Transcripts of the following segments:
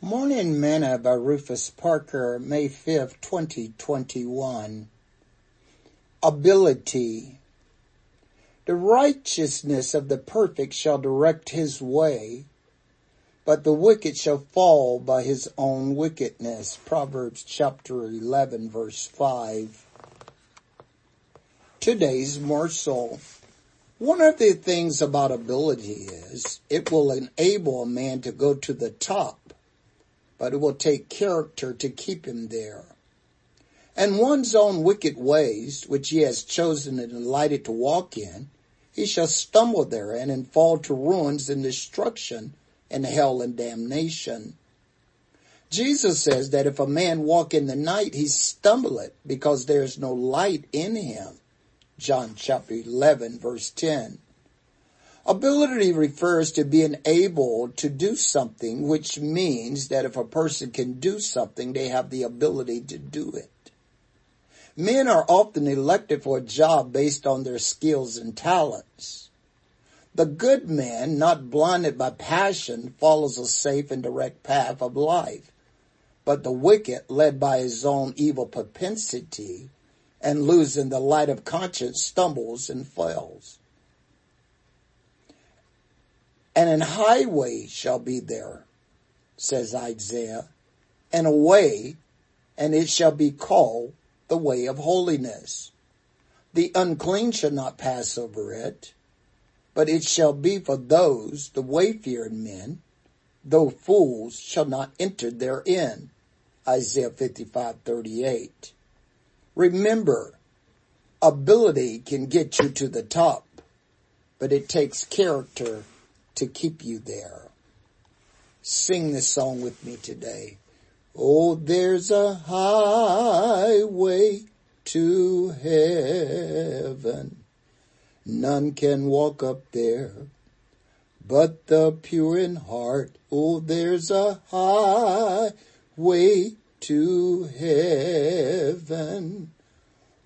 Morning Manna by Rufus Parker, May 5th, 2021. Ability. The righteousness of the perfect shall direct his way, but the wicked shall fall by his own wickedness. Proverbs chapter 11 verse 5. Today's morsel. One of the things about ability is it will enable a man to go to the top, but it will take character to keep him there. And one's own wicked ways, which he has chosen and delighted to walk in, he shall stumble therein and fall to ruins and destruction and hell and damnation. Jesus says that if a man walk in the night, he stumbleth because there is no light in him. John chapter 11 verse 10. Ability refers to being able to do something, which means that if a person can do something, they have the ability to do it. Men are often elected for a job based on their skills and talents. The good man, not blinded by passion, follows a safe and direct path of life. But the wicked, led by his own evil propensity, and losing the light of conscience stumbles and falls. And an highway shall be there, says Isaiah, and a way, and it shall be called the way of holiness. The unclean shall not pass over it, but it shall be for those, the wayfaring men, though fools shall not enter therein. Isaiah 55, 38. Remember, ability can get you to the top, but it takes character to keep you there. Sing this song with me today. Oh, there's a highway to heaven. None can walk up there but the pure in heart. Oh, there's a highway to heaven,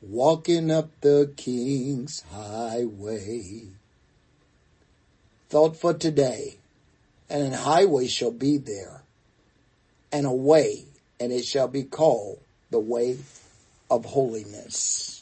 walking up the King's highway. Thought for today, and an highway shall be there, and a way, and it shall be called the way of holiness.